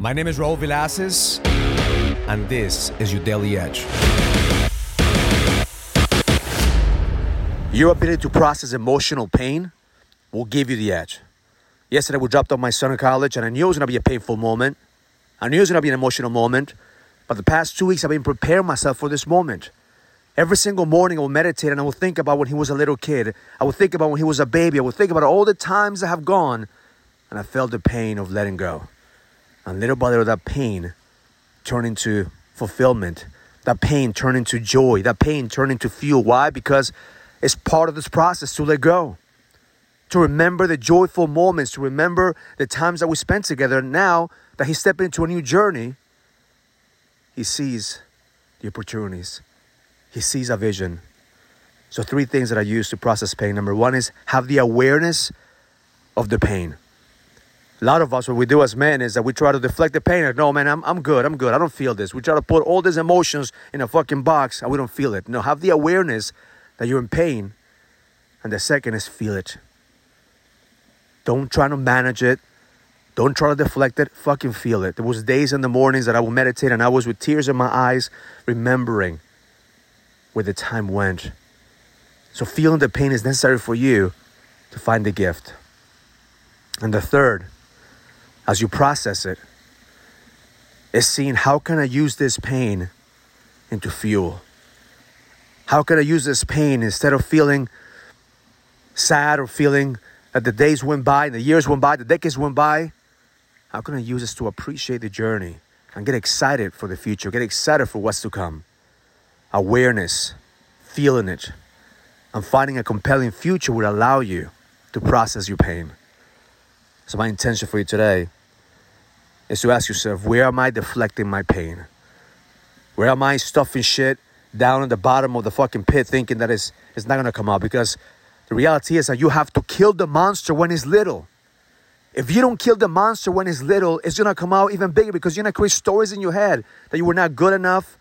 My name is Raul Villacis, and this is your Daily Edge. Your ability to process emotional pain will give you the edge. Yesterday, we dropped off my son in college, and I knew it was going to be a painful moment. I knew it was going to be an emotional moment. But the past two weeks, I've been preparing myself for this moment. Every single morning, I will meditate and I will think about when he was a little kid. I will think about when he was a baby. I will think about all the times that have gone, and I felt the pain of letting go. And little by little, that pain turned into fulfillment. That pain turned into joy. That pain turned into fuel. Why? Because it's part of this process to let go to remember the joyful moments, to remember the times that we spent together. Now that he's stepping into a new journey, he sees the opportunities, he sees a vision. So, three things that I use to process pain. Number one is have the awareness of the pain. A lot of us, what we do as men is that we try to deflect the pain. No, man, I'm, I'm good. I'm good. I don't feel this. We try to put all these emotions in a fucking box and we don't feel it. No, have the awareness that you're in pain. And the second is feel it. Don't try to manage it. Don't try to deflect it. Fucking feel it. There was days in the mornings that I would meditate and I was with tears in my eyes, remembering where the time went. So feeling the pain is necessary for you to find the gift. And the third, as you process it, is seeing how can I use this pain into fuel? How can I use this pain instead of feeling sad or feeling that the days went by, and the years went by, the decades went by. How can I use this to appreciate the journey and get excited for the future, get excited for what's to come? Awareness, feeling it, and finding a compelling future would allow you to process your pain. So, my intention for you today is to ask yourself where am I deflecting my pain? Where am I stuffing shit down in the bottom of the fucking pit thinking that it's, it's not gonna come out? Because the reality is that you have to kill the monster when it's little. If you don't kill the monster when it's little, it's gonna come out even bigger because you're gonna create stories in your head that you were not good enough,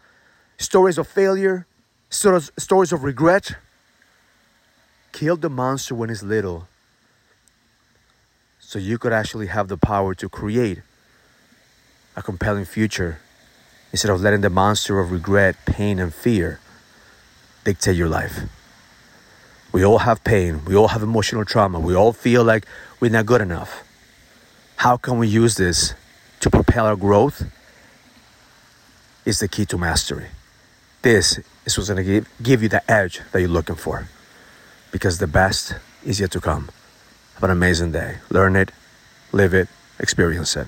stories of failure, stories of regret. Kill the monster when it's little so you could actually have the power to create a compelling future instead of letting the monster of regret, pain, and fear dictate your life. We all have pain. We all have emotional trauma. We all feel like we're not good enough. How can we use this to propel our growth? Is the key to mastery. This is what's going to give, give you the edge that you're looking for because the best is yet to come. Have an amazing day. Learn it, live it, experience it.